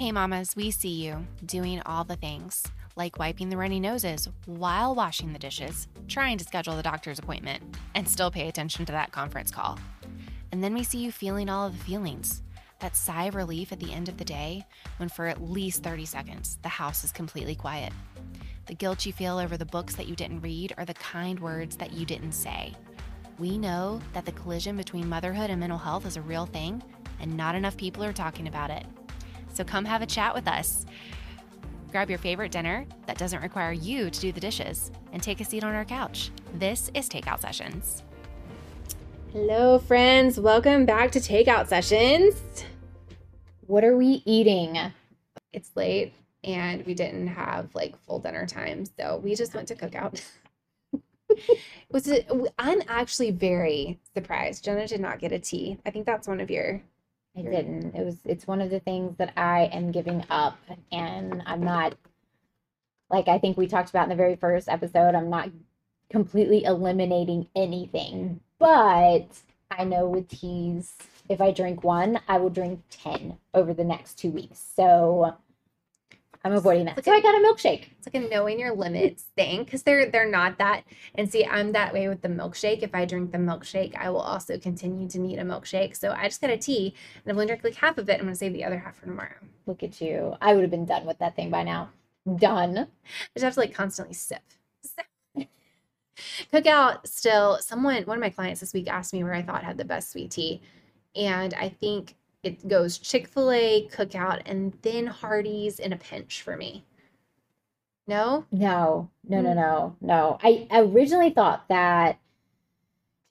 Hey, mamas, we see you doing all the things, like wiping the runny noses while washing the dishes, trying to schedule the doctor's appointment, and still pay attention to that conference call. And then we see you feeling all of the feelings that sigh of relief at the end of the day when, for at least 30 seconds, the house is completely quiet. The guilt you feel over the books that you didn't read or the kind words that you didn't say. We know that the collision between motherhood and mental health is a real thing, and not enough people are talking about it. So come have a chat with us. Grab your favorite dinner that doesn't require you to do the dishes and take a seat on our couch. This is Takeout Sessions. Hello, friends. Welcome back to Takeout Sessions. What are we eating? It's late and we didn't have like full dinner time, so we just went to cookout. Was it? I'm actually very surprised. Jenna did not get a tea. I think that's one of your. I didn't. It was it's one of the things that I am giving up and I'm not like I think we talked about in the very first episode, I'm not completely eliminating anything. But I know with teas, if I drink one, I will drink 10 over the next 2 weeks. So I'm avoiding that. It's So like I got a milkshake. It's like a knowing your limits thing because they're they're not that. And see, I'm that way with the milkshake. If I drink the milkshake, I will also continue to need a milkshake. So I just got a tea and I'm gonna drink like half of it. I'm gonna save the other half for tomorrow. Look at you. I would have been done with that thing by now. Done. I just have to like constantly sip. sip. Cookout still, someone, one of my clients this week asked me where I thought had the best sweet tea. And I think it goes Chick fil A, Cookout, and then Hardee's in a pinch for me. No? No, no, no, Mm. no, no. I originally thought that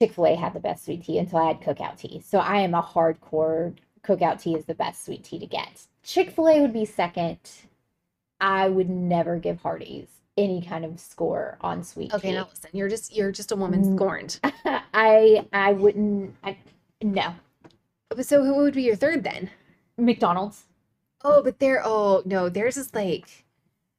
Chick fil A had the best sweet tea until I had cookout tea. So I am a hardcore cookout tea is the best sweet tea to get. Chick fil A would be second. I would never give Hardee's any kind of score on sweet Okay, tea. Okay, now listen, you're just you're just a woman Mm. scorned. I I wouldn't I no. So who would be your third then? McDonald's. Oh, but they're oh no, theirs is like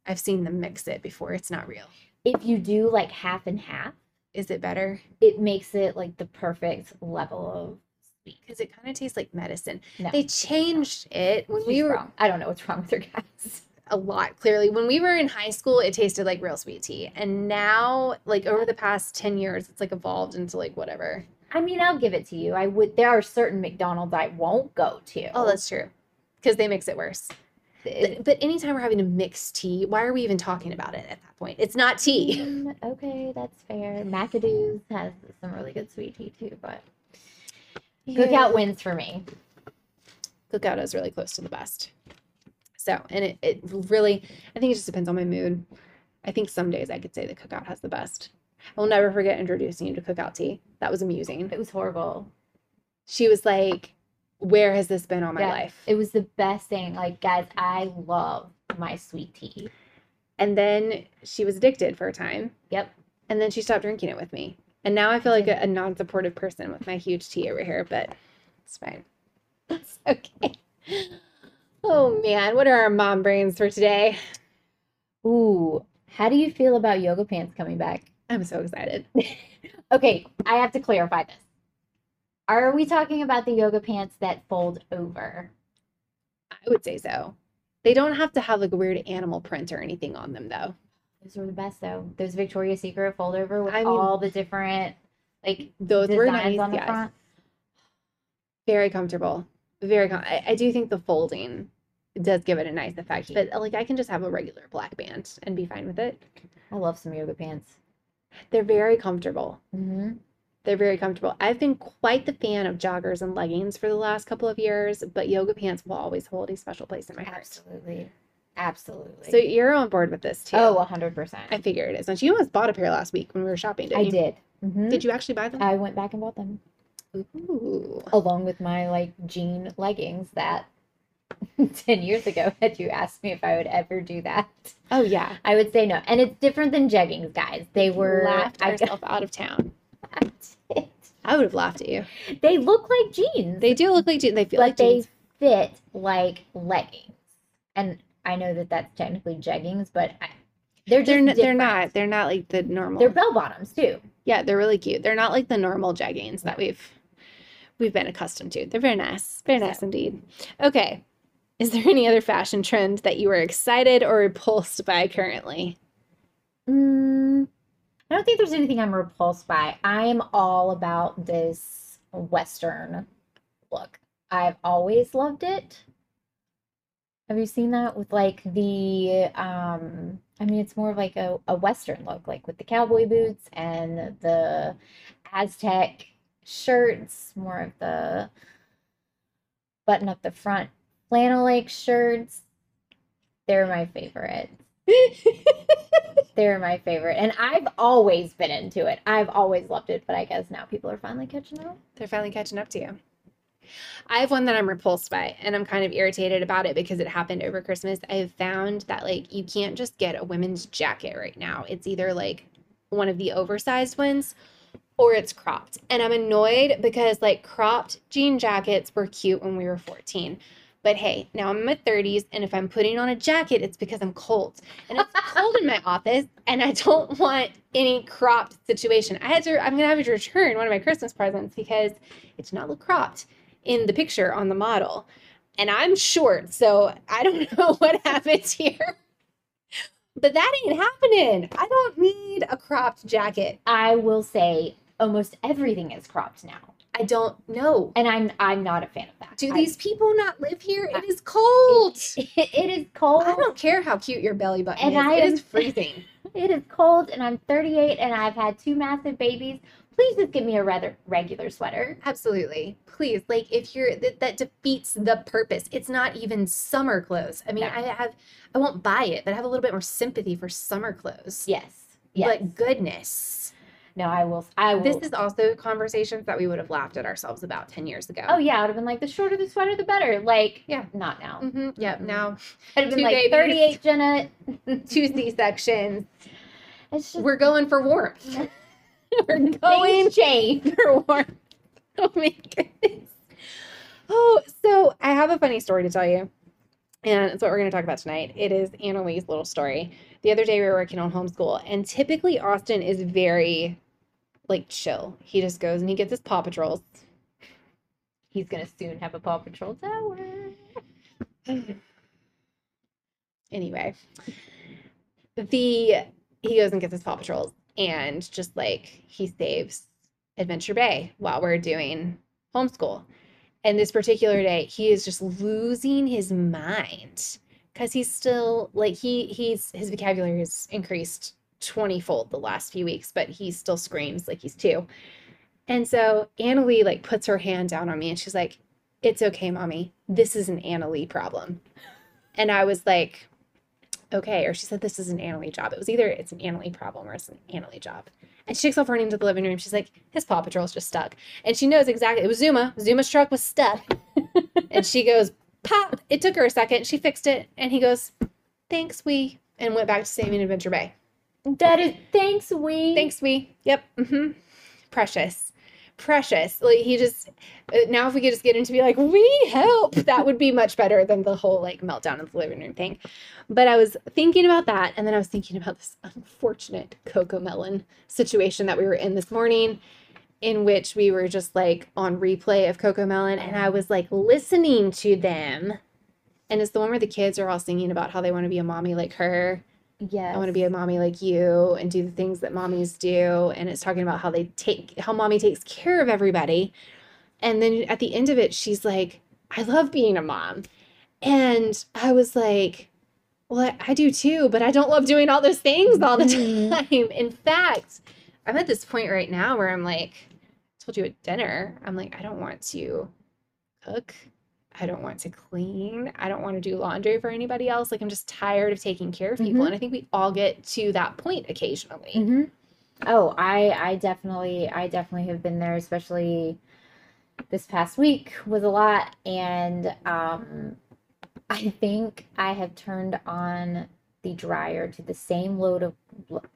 I've seen them mix it before. It's not real. If you do like half and half, Is it better? it makes it like the perfect level of sweet. Because it kind of tastes like medicine. No. They changed it when we were wrong. I don't know what's wrong with her guys. a lot clearly when we were in high school it tasted like real sweet tea and now like over the past 10 years it's like evolved into like whatever I mean, I'll give it to you. I would. There are certain McDonald's I won't go to. oh that's true because they mix it worse It- but, anytime we're having a mixed tea why are we even talking about it at that point it's not tea Mm, okay, that's fair. McAdoo's has some really good sweet tea too, but Cookout wins for me. cookout is really close to the best so and it, it really i think it just depends on my mood i think some days i could say that cookout has the best i will never forget introducing you to cookout tea that was amusing It was horrible. she was like where has this been all my Yeah, life It was the best thing. Like, guys, I love my sweet tea. And then she was addicted for a time. Yep. And then she stopped drinking it with me. And now I feel like a, a non supportive person with my huge tea over here, but it's fine. It's okay. Oh man, what are our mom brains for today? Ooh, how do you feel about yoga pants coming back? I'm so excited. Okay, I have to clarify this. Are we talking about the yoga pants that fold over? I would say so. They don't have to have like a weird animal print or anything on them though. Those were the best though. Those Victoria's Secret fold over with I mean- all the different like Those were nice. on the yes. front. Very comfortable. Very com- I, I do think the folding does give it a nice effect, but like I can just have a regular black band and be fine with it. I love some yoga pants. They're very comfortable. Mm-hmm. They're very comfortable. I've been quite the fan of joggers and leggings for the last couple of years, but yoga pants will always hold a special place in my heart. Absolutely. Absolutely. So you're on board with this too. oh, 100%. I figure it is. And you almost bought a pair last week when we were shopping, didn't I you? did. Mhm. Did you actually buy them? I went back and bought them Ooh. along with my like jean leggings that 10 years ago had you asked me if I would ever do that. Oh yeah. I would say no. And it's different than jeggings, guys. They were laughed I out of town. I would have laughed at you. They look like jeans. They do look like jeans. They feel but like they jeans. fit like leggings. And I know that that's technically jeggings, but I, they're just They're n- they're not. They're not like the normal. They're bell bottoms too. yeah, they're really cute. They're not like the normal jeggings that we've we've been accustomed to. They're very nice. Very nice So. indeed. Okay. Is there any other fashion trend that you are excited or repulsed by currently? Mm, I don't think there's anything I'm repulsed by. I am all about this Western look. I've always loved it. Have you seen that with like the um I mean it's more of like a, a Western look, like with the cowboy boots and the Aztec shirts, more of the button up the front flannel like shirts. They're my favorite. They're my favorite. And I've always been into it. I've always loved it, but I guess now people are finally catching up. They're finally catching up to you. I have one that I'm repulsed by, and I'm kind of irritated about it because it happened over Christmas. I have found that like you can't just get a women's jacket right now. It's either like one of the oversized ones or it's cropped. And I'm annoyed because like cropped jean jackets were cute when we were 14. But hey, now I'm in my 30s, and if I'm putting on a jacket, it's because I'm cold. And it's cold in my office, and I don't want any cropped situation. I had to, I'm gonna have to return one of my Christmas presents because it did not look cropped in the picture on the model. And I'm short, so I don't know what happens here. But that ain't happening. I don't need a cropped jacket. I will say almost everything is cropped now. I don't know. And I'm I'm not a fan of that. Do I- these people not live here? It is cold. it, it is cold. I don't care how cute your belly button And is. I it am- is freezing. It is cold and I'm 38 and I've had two massive babies. Please just give me a rather regular sweater. Absolutely. Please, like if you're that, that defeats the purpose. It's not even summer clothes. I mean, No. I have I won't buy it, but I have a little bit more sympathy for summer clothes. Yes. Yes. But goodness. No, I will I will This is also conversations that we would have laughed at ourselves about 10 years ago. Oh yeah, I would have been like the shorter the sweater the better. Like Yeah. not now. hmm Yep. Mm-mm. Now, I'd have been like babies. 38 Jenna. two C sections. Just We're going for warmth. We're going change. for warmth. Oh my goodness. Oh, so I have a funny story to tell you. And it's what we're going to talk about tonight. It is Annalie's little story. The other day we were working on homeschool, and typically Austin is very like chill. He just goes and he gets his Paw Patrols. He's gonna soon have a Paw Patrol tower. anyway, the he goes and gets his Paw Patrols and just like he saves Adventure Bay while we're doing homeschool. And this particular day, he is just losing his mind because he's still like he he's his vocabulary has increased 20 fold the last few weeks, but he still screams like he's two. And so Annalie like puts her hand down on me and she's like, It's okay, mommy. This is an Annalie problem. And I was like, okay. Or she said, this is an Annalie job. It was either it's an Annalie problem or it's an Annalie job. And she takes off running to the living room. She's like, his Paw Patrol's just stuck. And she knows exactly. It was Zuma. Zuma's truck was stuck. and she goes, pop. It took her a second. She fixed it. And he goes, thanks, we. And went back to saving Adventure Bay. That is thanks, we. Thanks, we. Yep. Mm-hmm. Precious. Precious. Like he just uh, now, if we could just get into be like, we help, that would be much better than the whole like meltdown of the living room thing. But I was thinking about that, and then I was thinking about this unfortunate CoComelon situation that we were in this morning, in which we were just like on replay of CoComelon, and I was like listening to them. And it's the one where the kids are all singing about how they want to be a mommy like her. Yes. I want to be a mommy like you and do the things that mommies do. And it's talking about how they take, how mommy takes care of everybody. And then at the end of it, she's like, I love being a mom. And I was like, well, I, I do too, but I don't love doing all those things all the Mhm. time. In fact, I'm at this point right now where I'm like, I told you at dinner, I'm like, I don't want to cook. I don't want to clean. I don't want to do laundry for anybody else. Like I'm just tired of taking care of people. Mhm. And I think we all get to that point occasionally. hmm Oh, I I definitely I definitely have been there, especially this past week was a lot, and um, I think I have turned on the dryer to the same load of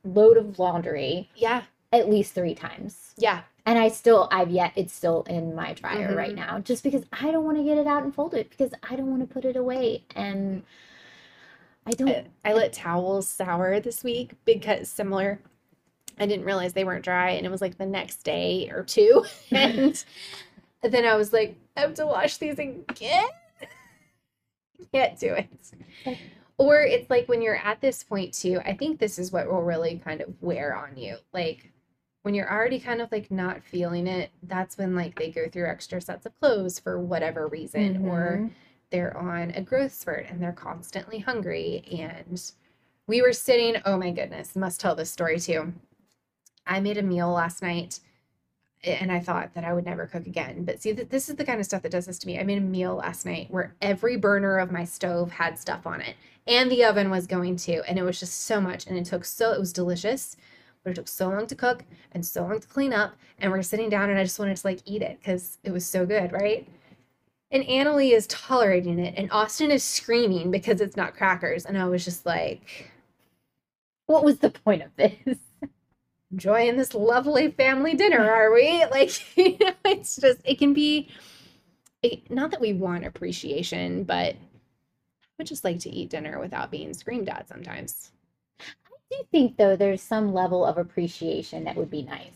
load of laundry Yeah. at least three times, Yeah. And I still I've yet it's still in my dryer Mhm. right now, just because I don't want to get it out and fold it because I don't want to put it away, and I don't. I, I let towels sour this week because similar. I didn't realize they weren't dry and it was like the next day or two. and then I was like, I have to wash these again. can't do it. Or it's like when you're at this point too, I think this is what will really kind of wear on you. Like when you're already kind of like not feeling it, that's when like they go through extra sets of clothes for whatever reason, or Mhm. they're on a growth spurt and they're constantly hungry. And we were sitting, oh my goodness, must tell this story too. I made a meal last night and I thought that I would never cook again. But see, th- this is the kind of stuff that does this to me. I made a meal last night where every burner of my stove had stuff on it, and the oven was going too. And it was just so much, and it took so it was delicious, but it took so long to cook and so long to clean up. And we're sitting down, and I just wanted to like eat it because it was so good, right? And Annalie is tolerating it, and Austin is screaming because it's not crackers. And I was just like, What was the point of this? enjoying this lovely family dinner, are we? Like, you know, it's just, it can be, it, not that we want appreciation, but I would just like to eat dinner without being screamed at sometimes. I do think though there's some level of appreciation that would be nice.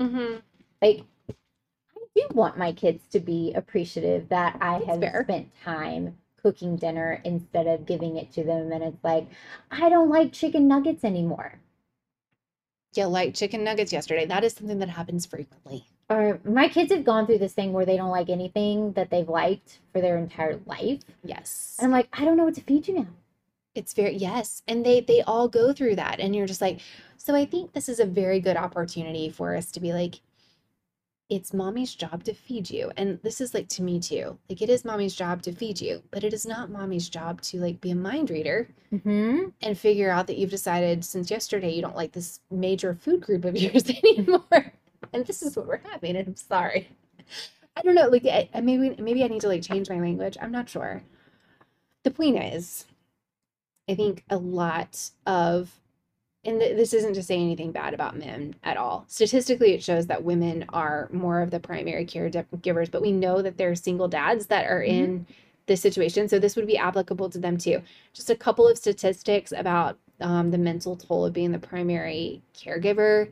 Mm-hmm. Like I do want my kids to be appreciative that I That's have fair. spent time cooking dinner instead of giving it to them and it's like I don't like chicken nuggets anymore. You like chicken nuggets yesterday. That is something that happens frequently. Or my kids have gone through this thing where they don't like anything that they've liked for their entire life. Yes. And I'm like, I don't know what to feed you now. It's very yes, and they they all go through that and you're just like so I think this is a very good opportunity for us to be like it's mommy's job to feed you. And this is like to me too. Like it is mommy's job to feed you, but it is not mommy's job to like be a mind reader Mm-hmm. and figure out that you've decided since yesterday you don't like this major food group of yours anymore. and this is what we're having, and I'm sorry. I don't know, like I, maybe maybe I need to like change my language. I'm not sure. The point is, I think a lot of and th- this isn't to say anything bad about men at all. Statistically, it shows that women are more of the primary caregivers, but we know that there are single dads that are Mhm. in this situation. So this would be applicable to them too. Just a couple of statistics about um, the mental toll of being the primary caregiver.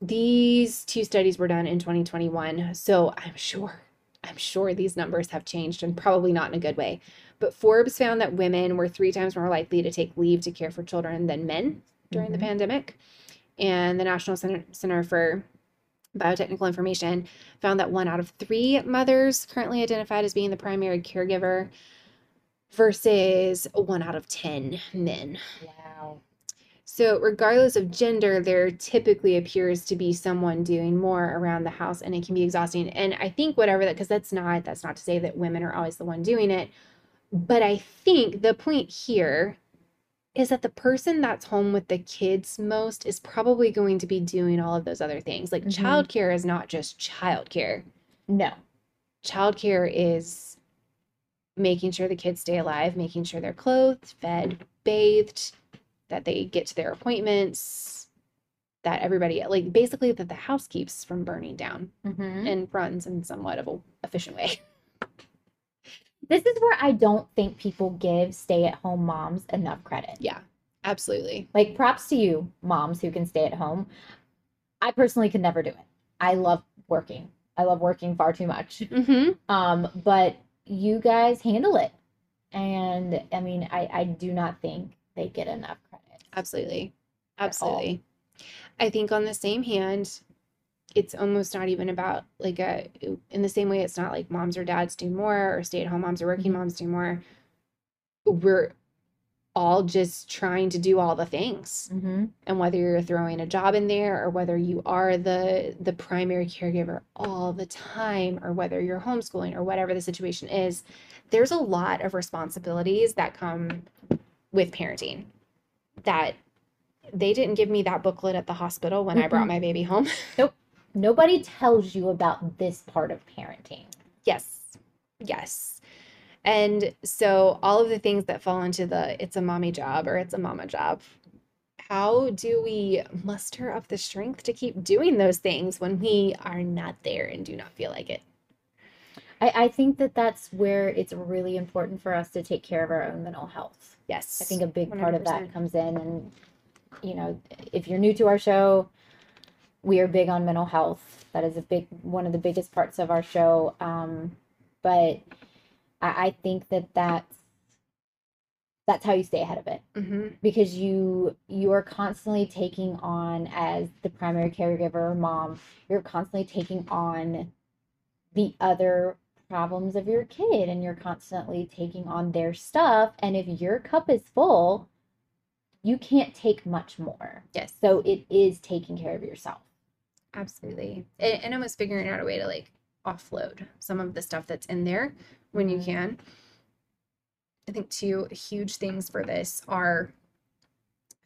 These two studies were done in 2021. So I'm sure, I'm sure these numbers have changed and probably not in a good way. But Forbes found that women were three times more likely to take leave to care for children than men during Mhm. the pandemic. And the National Center, Center for Biotechnical Information found that one out of three mothers currently identified as being the primary caregiver versus one out of 10 men. Wow. So, regardless of gender, there typically appears to be someone doing more around the house and it can be exhausting. And I think whatever that cuz that's not that's not to say that women are always the one doing it, but I think the point here is that the person that's home with the kids most is probably going to be doing all of those other things. Like Mhm. childcare is not just childcare. No. Childcare is making sure the kids stay alive, making sure they're clothed, fed, bathed, that they get to their appointments, that everybody like basically that the house keeps from burning down Mm-hmm. and runs in somewhat of a efficient way. This is where I don't think people give stay at home moms enough credit. Yeah, absolutely. Like props to you, moms who can stay at home. I personally could never do it. I love working. I love working far too much. Mm-hmm. Um, but you guys handle it. And I mean, I, I do not think they get enough credit. Absolutely. Absolutely. I think on the same hand, it's almost not even about like a in the same way it's not like moms or dads do more or stay at home moms or working Mhm. moms do more. We're all just trying to do all the things. Mm-hmm. And whether you're throwing a job in there or whether you are the the primary caregiver all the time or whether you're homeschooling or whatever the situation is, there's a lot of responsibilities that come with parenting that they didn't give me that booklet at the hospital when I brought my baby home. Nobody tells you about this part of parenting. Yes. Yes. And so all of the things that fall into the it's a mommy job or it's a mama job. How do we muster up the strength to keep doing those things when we are not there and do not feel like it? I, I think that that's where it's really important for us to take care of our own mental health. Yes. I think a big part of that comes in. And, you know, if you're new to our show, we are big on mental health. That is a big, one of the biggest parts of our show. Um, but I, I think that that's that's how you stay ahead of it hmm because you you're constantly taking on as the primary caregiver or mom you're constantly taking on the other problems of your kid and you're constantly taking on their stuff and if your cup is full you can't take much more Yes. so it is taking care of yourself Absolutely. And, and almost figuring out a way to like offload some of the stuff that's in there when you Mhm. can. I think two huge things for this are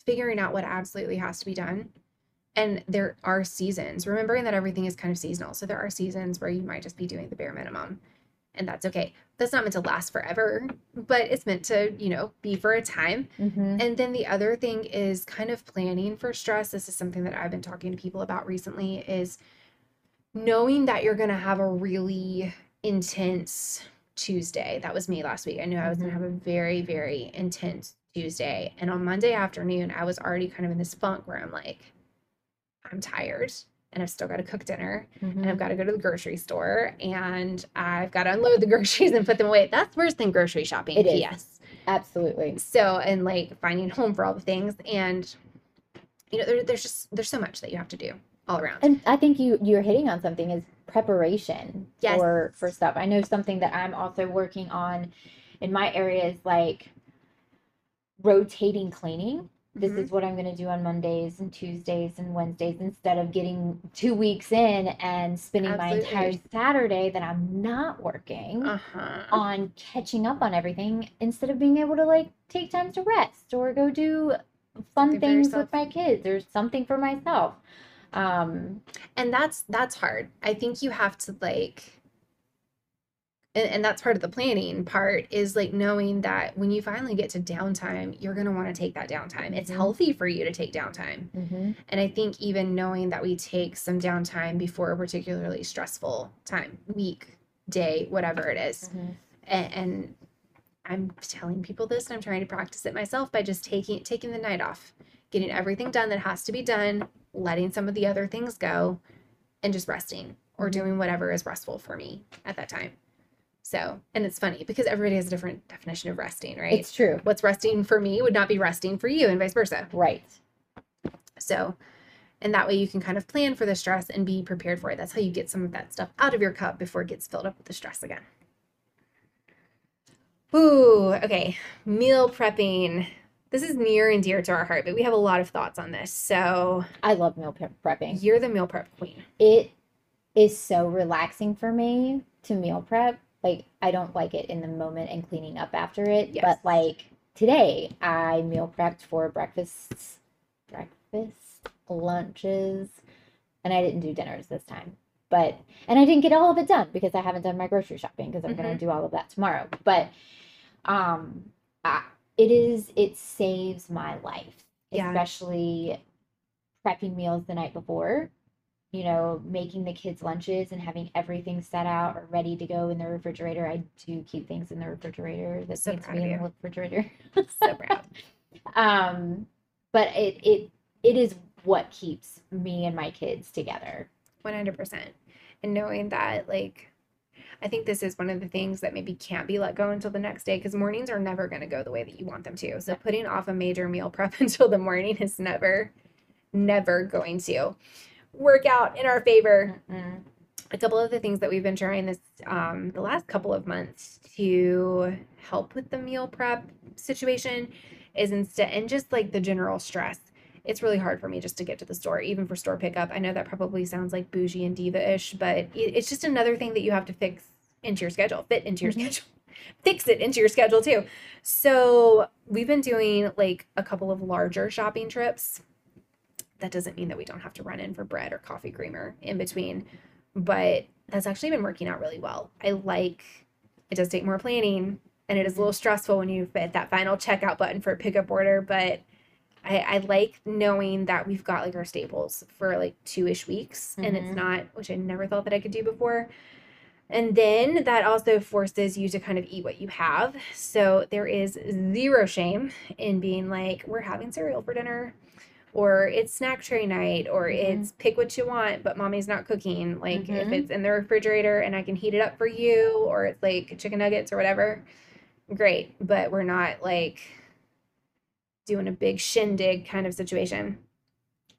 figuring out what absolutely has to be done. And there are seasons, remembering that everything is kind of seasonal. So there are seasons where you might just be doing the bare minimum, and that's okay. That's not meant to last forever, but it's meant to, you know, be for a time. mm-hmm. And then the other thing is kind of planning for stress. This is something that I've been talking to people about recently is knowing that you're going to have a really intense Tuesday. That was me last week. I knew I was going to have a very very intense Tuesday. And on Monday afternoon, I was already kind of in this funk where I'm like I'm tired and I've still got to cook dinner and I've mm-hmm. got to go to the grocery store and I've got to unload the groceries and put them away. That's worse than grocery shopping. It is. P.S. absolutely So, and like finding a home for all the things. And, you know, there, there's just, there's so much that you have to do all around. And I think you you're hitting on something is preparation Yes. for for stuff. I know something that I'm also working on in my area is like rotating cleaning. This Mhm. is what I'm going to do on Mondays and Tuesdays and Wednesdays instead of getting 2 weeks in and spending my entire Saturday that I'm not working Uh-huh. on catching up on everything instead of being able to like take time to rest or go do fun Something things with my kids or something for myself. Um And that's, that's hard. I think you have to like, and, and that's part of the planning part is like knowing that when you finally get to downtime, you're going to want to take that downtime. It's Mhm. healthy for you to take downtime. And I think even knowing that we take some downtime before a particularly stressful time, week, day, whatever it is, and, and I'm telling people this, and I'm trying to practice it myself by just taking taking the night off, getting everything done that has to be done, letting some of the other things go, and just resting or Mhm. doing whatever is restful for me at that time. So, and it's funny because everybody has a different definition of resting, right? It's true. What's resting for me would not be resting for you, and vice versa. Right. So, and that way you can kind of plan for the stress and be prepared for it. That's how you get some of that stuff out of your cup before it gets filled up with the stress again. Ooh, okay. Meal prepping. This is near and dear to our heart, but we have a lot of thoughts on this. So, I love meal prep prepping. you're the meal prep queen. It is so relaxing for me to meal prep. Like I don't like it in the moment and cleaning up after it, Yes. but like today I meal prepped for breakfasts, breakfast, lunches, and I didn't do dinners this time. But and I didn't get all of it done because I haven't done my grocery shopping because I'm Mm-hmm. gonna do all of that tomorrow. But um, I, it is it saves my life, Yeah. especially prepping meals the night before. You know, making the kids lunches and having everything set out or ready to go in the refrigerator. I do keep things in the refrigerator that So need to be in the refrigerator. So proud. um, but it it it is what keeps me and my kids together. 100%. And knowing that, like, I think this is one of the things that maybe can't be let go until the next day because mornings are never going to go the way that you want them to. So putting off a major meal prep until the morning is never, never going to work out in our favor. A couple of the things that we've been trying this um, the last couple of months to help with the meal prep situation is instead and just like the general stress. It's really hard for me just to get to the store, even for store pickup. I know that probably sounds like bougie and diva-ish, but it's just another thing that you have to fix into your schedule, fit into your Mhm. schedule, fix it into your schedule too. So we've been doing like a couple of larger shopping trips. That doesn't mean that we don't have to run in for bread or coffee creamer in between, but that's actually been working out really well. I like it does take more planning and it is a little stressful when you hit that final checkout button for a pickup order, but I, I like knowing that we've got like our staples for like two ish weeks and it's Mhm. not, which I never thought that I could do before. And then that also forces you to kind of eat what you have. So there is zero shame in being like, we're having cereal for dinner, or it's snack tray night, or Mhm. it's pick what you want, but mommy's not cooking. Like if Mhm. it's in the refrigerator and I can heat it up for you, or it's like chicken nuggets or whatever, great. But we're not like doing a big shindig kind of situation.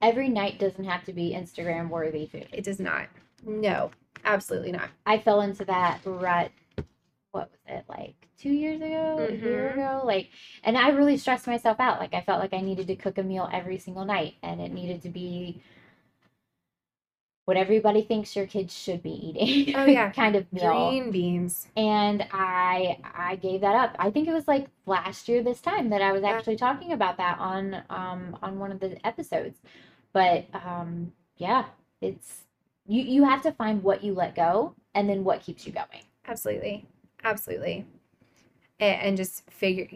Every night doesn't have to be Instagram worthy food. It does not. No, absolutely not. I fell into that rut. What was it like two years ago, a year Mhm. ago? Like, and I really stressed myself out. Like, I felt like I needed to cook a meal every single night, and it needed to be what everybody thinks your kids should be eating. Oh, yeah. kind of meal. Green beans. And I I gave that up. I think it was like last year this time that I was Yeah. actually talking about that on um on one of the episodes. But um yeah, it's you you have to find what you let go and then what keeps you going. Absolutely. Absolutely. And, just figure,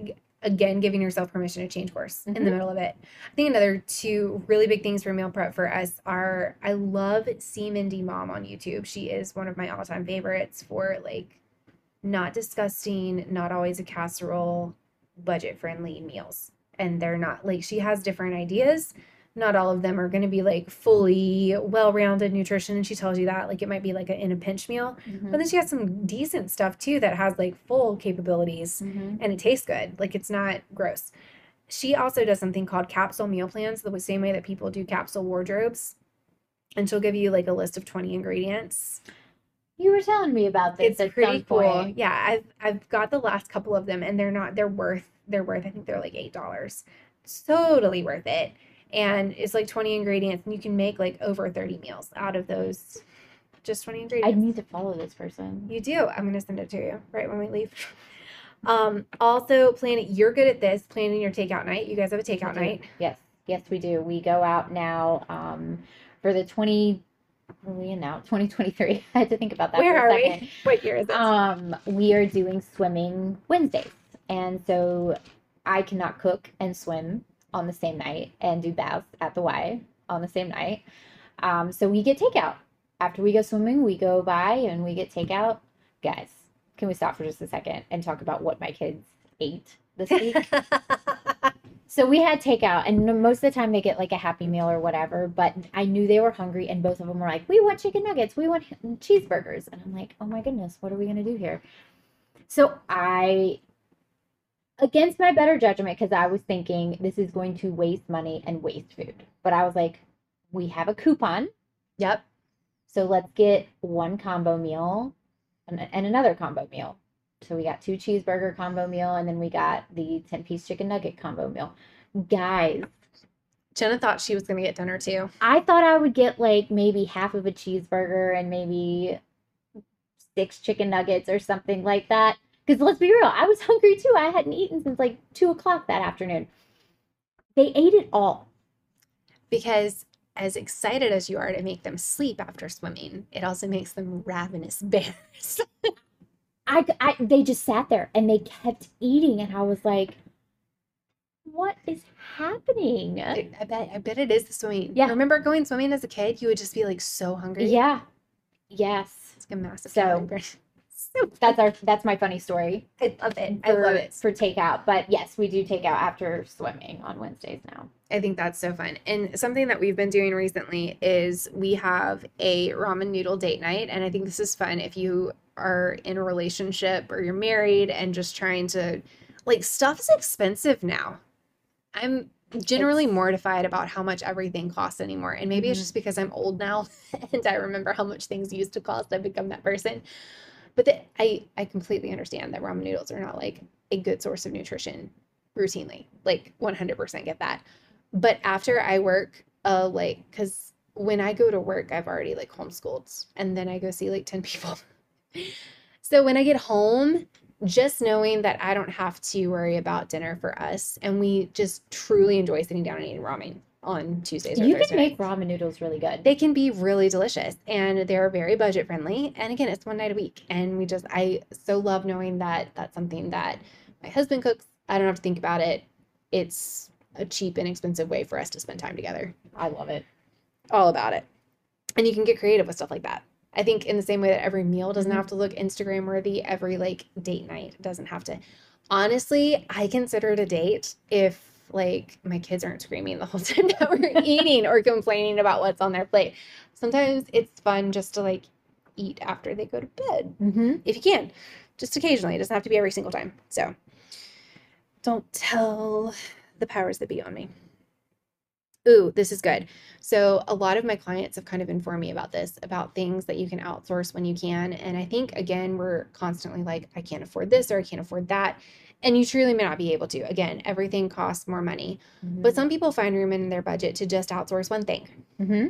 again, giving yourself permission to change course in the Mhm. middle of it. I think another two really big things for meal prep for us are I love See Mindy Mom on YouTube. She is one of my all time favorites for like not disgusting, not always a casserole, budget friendly meals. And they're not like she has different ideas. Not all of them are going to be like fully well rounded nutrition. And she tells you that. Like it might be like a, in a pinch meal. But then she has some decent stuff too that has like full capabilities Mhm. and it tastes good. Like it's not gross. She also does something called capsule meal plans, the same way that people do capsule wardrobes. And she'll give you like a list of 20 ingredients. You were telling me about this It's pretty cool. point. Yeah, I've I've got the last couple of them and they're not they're worth they're worth I think they're like eight dollars. Totally worth it. And it's like 20 ingredients and you can make like over 30 meals out of those just 20 ingredients. I need to follow this person. You do. I'm gonna send it to you right when we leave. Um, also planning you're good at this, planning your takeout night. You guys have a takeout night. Yes, yes, we do. We go out now um, for the 20, what are we now? 2023. I had to think about that Where for a are second. we? What year is it? Um, we are doing swimming Wednesdays. And so I cannot cook and swim on the same night and do baths at the Y on the same night. Um, so we get takeout. After we go swimming, we go by and we get takeout. Guys, can we stop for just a second and talk about what my kids ate this week? So we had takeout, and most of the time they get like a happy meal or whatever. But I knew they were hungry, and both of them were like, "We want chicken nuggets, we want cheeseburgers," and I'm like, "Oh my goodness, what are we gonna do here?" So I, against my better judgment, because I was thinking this is going to waste money and waste food, but I was like, "We have a coupon, yep. so let's get one combo meal and, and another combo meal. So we got two cheeseburger combo meal and then we got the 10 piece chicken nugget combo meal. Guys, Jenna thought she was gonna get dinner too. I thought I would get like maybe half of a cheeseburger and maybe six chicken nuggets or something like that. Because let's be real, I was hungry too. I hadn't eaten since like two o'clock that afternoon. They ate it all. Because as excited as you are to make them sleep after swimming, it also makes them ravenous bears. I, I they just sat there and they kept eating and I was like, what is happening? I I bet I bet it is the swimming. Yeah. I Remember going swimming as a kid? You would just be like so hungry. Yeah. Yes. It's like a massive So, That's our that's my funny story. I love it. I love it. for takeout. But yes, we do take out after swimming on Wednesdays now. I think that's so fun. And something that we've been doing recently is we have a ramen noodle date night. And I think this is fun if you are in a relationship or you're married and just trying to, like, stuff is expensive now. I'm generally It's- mortified about how much everything costs anymore. And maybe it's Mhm. just because I'm old now and I remember how much things used to cost. I've become that person. But the, I, I completely understand that ramen noodles are not like a good source of nutrition routinely. Like 100% get that but after I work, uh, like, cause when I go to work, I've already like homeschooled and then I go see like 10 people. so when I get home, just knowing that I don't have to worry about dinner for us and we just truly enjoy sitting down and eating ramen on Tuesdays or You Thursdays. can make ramen noodles really good. They can be really delicious and they're very budget friendly. And again, it's one night a week. And we just, I so love knowing that that's something that my husband cooks. I don't have to think about it. It's a cheap and expensive way for us to spend time together. I love it. All about it. And you can get creative with stuff like that. I think in the same way that every meal doesn't Mhm. have to look Instagram worthy, every like date night doesn't have to. Honestly, I consider it a date if like my kids aren't screaming the whole time that we're eating or complaining about what's on their plate. Sometimes it's fun just to like eat after they go to bed Mm-hmm. if you can, just occasionally. It doesn't have to be every single time. So don't tell the powers that be on me. Ooh, this is good. So, a lot of my clients have kind of informed me about this, about things that you can outsource when you can. And I think, again, we're constantly like, I can't afford this or I can't afford that. And you truly may not be able to. Again, everything costs more money. But some people find room in their budget to just outsource one thing. hmm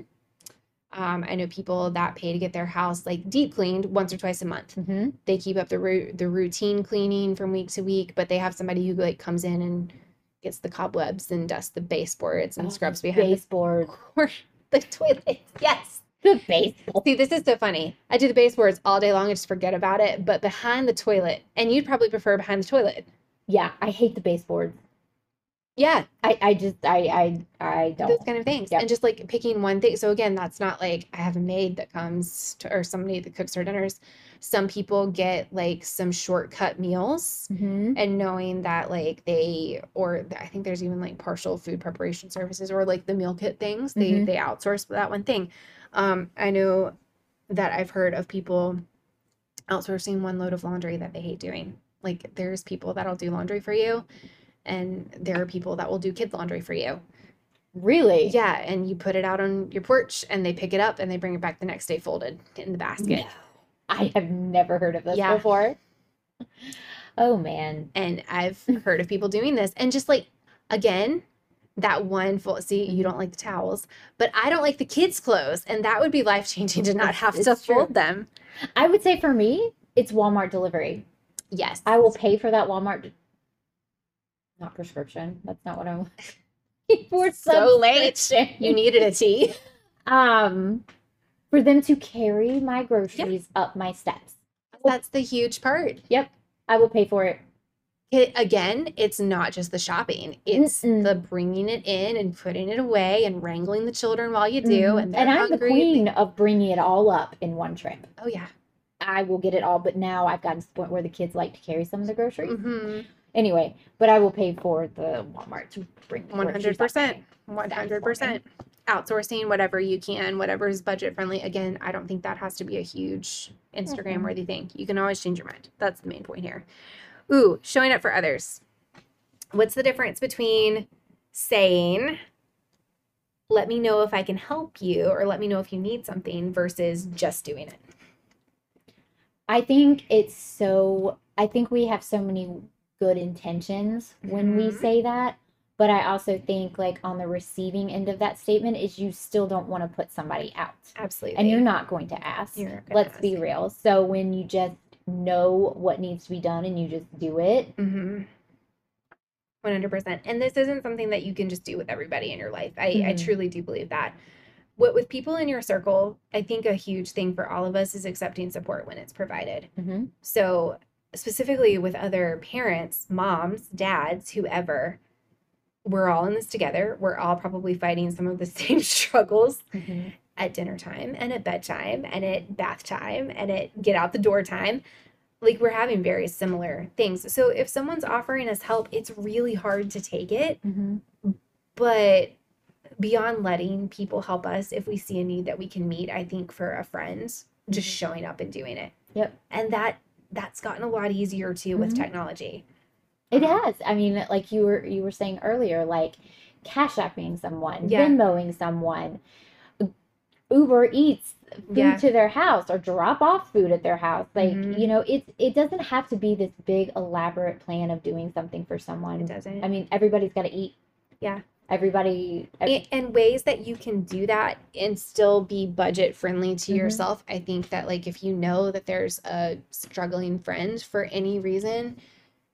Um, I know people that pay to get their house like deep cleaned once or twice a month. hmm They keep up the ru- the routine cleaning from week to week, but they have somebody who like comes in and gets the cobwebs and dusts the baseboards and scrubs behind baseboard. the, the toilet. Yes. The baseboard. See, this is so funny. I do the baseboards all day long and just forget about it, but behind the toilet, and you'd probably prefer behind the toilet. Yeah, I hate the baseboards. Yeah, I, I just I I I don't. those kind of things. Yep. And just like picking one thing. So again, that's not like I have a maid that comes to, or somebody that cooks our dinners. Some people get like some shortcut meals Mhm. and knowing that like they or I think there's even like partial food preparation services or like the meal kit things they Mhm. they outsource that one thing. Um, I know that I've heard of people outsourcing one load of laundry that they hate doing. Like there's people that'll do laundry for you, and there are people that will do kids laundry for you. Really? Yeah, and you put it out on your porch, and they pick it up and they bring it back the next day folded in the basket. No. I have never heard of this Yeah. before. Oh man. And I've heard of people doing this. And just like, again, that one full, see, you don't like the towels, but I don't like the kids' clothes. And that would be life changing to not have it's to true. fold them. I would say for me, it's Walmart delivery. Yes. I will pay for that Walmart. Not prescription. That's not what I'm. for So late. You needed a tea. um, for them to carry my groceries up my steps. That's the huge part. Yep, I will pay for it. It, again, it's not just the shopping, it's Mm-mm. the bringing it in and putting it away and wrangling the children while you do. Mhm. And, and I'm the hungry. queen of bringing it all up in one trip. Oh, yeah. I will get it all, but now I've gotten to the point where the kids like to carry some of the groceries. hmm Anyway, but I will pay for the Walmart to bring the hundred up percent. there. One That is hundred percent. Outsourcing whatever you can, whatever is budget friendly. Again, I don't think that has to be a huge Instagram worthy thing. You can always change your mind. That's the main point here. Ooh, showing up for others. What's the difference between saying, let me know if I can help you, or let me know if you need something, versus just doing it? I think it's so. I think we have so many good intentions when we Mhm. say that, but I also think like on the receiving end of that statement is you still don't want to put somebody out, Absolutely. and you're not going to ask. Gonna Let's be ask. real. So when you just know what needs to be done and you just do it, Mm-hmm. 100%. And this isn't something that you can just do with everybody in your life. I, I Mhm. truly do believe that. What with people in your circle, I think a huge thing for all of us is accepting support when it's provided. Mhm. So, specifically with other parents, moms, dads, whoever, we're all in this together. We're all probably fighting some of the same struggles at dinner time and at bedtime and at bath time and at get out the door time. Like we're having very similar things. So if someone's offering us help, it's really hard to take it. Mhm. But beyond letting people help us, if we see a need that we can meet, I think for a friend, just Mhm. showing up and doing it. Yep. And that that's gotten a lot easier too with Mhm. technology. It has. I mean, like you were you were saying earlier, like cash apping someone, Yeah. Venmoing someone, Uber Eats food Yeah. to their house or drop off food at their house. Like, Mhm. you know, it's it doesn't have to be this big elaborate plan of doing something for It someone. doesn't. I mean, everybody's got to eat. Yeah. Everybody ev- and, ways that you can do that and still be budget friendly to Mhm. yourself i think that like if you know that there's a struggling friend for any reason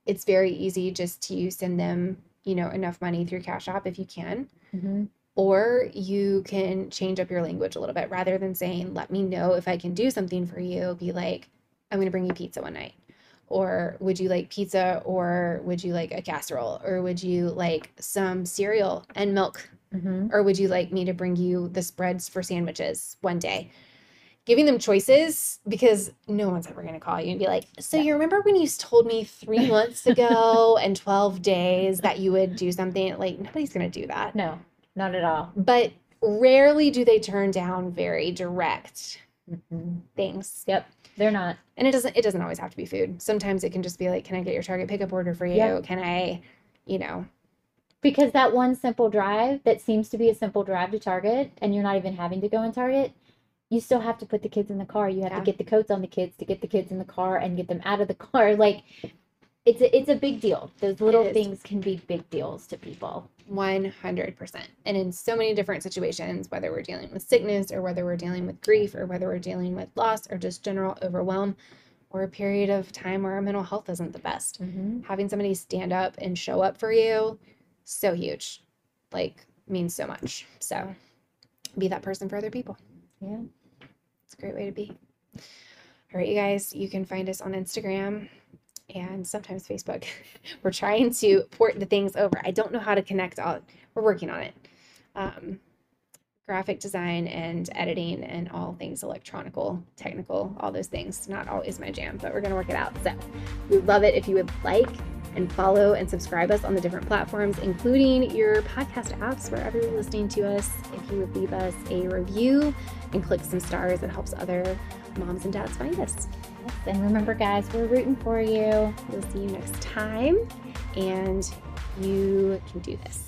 it's very easy just to send them you know enough money through cash app if you can Mhm. or you can change up your language a little bit rather than saying let me know if i can do something for you be like i'm going to bring you pizza one night or would you like pizza or would you like a casserole or would you like some cereal and milk Mhm. or would you like me to bring you the spreads for sandwiches one day? Giving them choices because no one's ever going to call you and be like, So, Yeah. you remember when you told me three months ago and 12 days that you would do something? Like, nobody's going to do that. No, not at all. But rarely do they turn down very direct Mhm. things. Yep, they're not. And it doesn't it doesn't always have to be food. Sometimes it can just be like, Can I get your Target pickup order for you? Yeah. Can I, you know, because that one simple drive that seems to be a simple drive to Target, and you're not even having to go in Target, you still have to put the kids in the car. You have Yeah. to get the coats on the kids to get the kids in the car and get them out of the car. Like it's a, it's a big deal. Those little things can be big deals to people. 100%. And in so many different situations, whether we're dealing with sickness or whether we're dealing with grief or whether we're dealing with loss or just general overwhelm or a period of time where our mental health isn't the best, Mm-hmm. having somebody stand up and show up for you, so huge. Like, means so much. So, be that person for other people. Yeah. It's a great way to be. All right, you guys, you can find us on Instagram and sometimes Facebook. We're trying to port the things over. I don't know how to connect all. We're working on it. Um, graphic design and editing and all things electronical, technical, all those things. Not always my jam, but we're going to work it out. So we love it if you would like and follow and subscribe us on the different platforms, including your podcast apps, wherever you're listening to us. If you would leave us a review and click some stars, it helps other moms and dads find us. Yes. And remember, guys, we're rooting for you. We'll see you next time, and you can do this.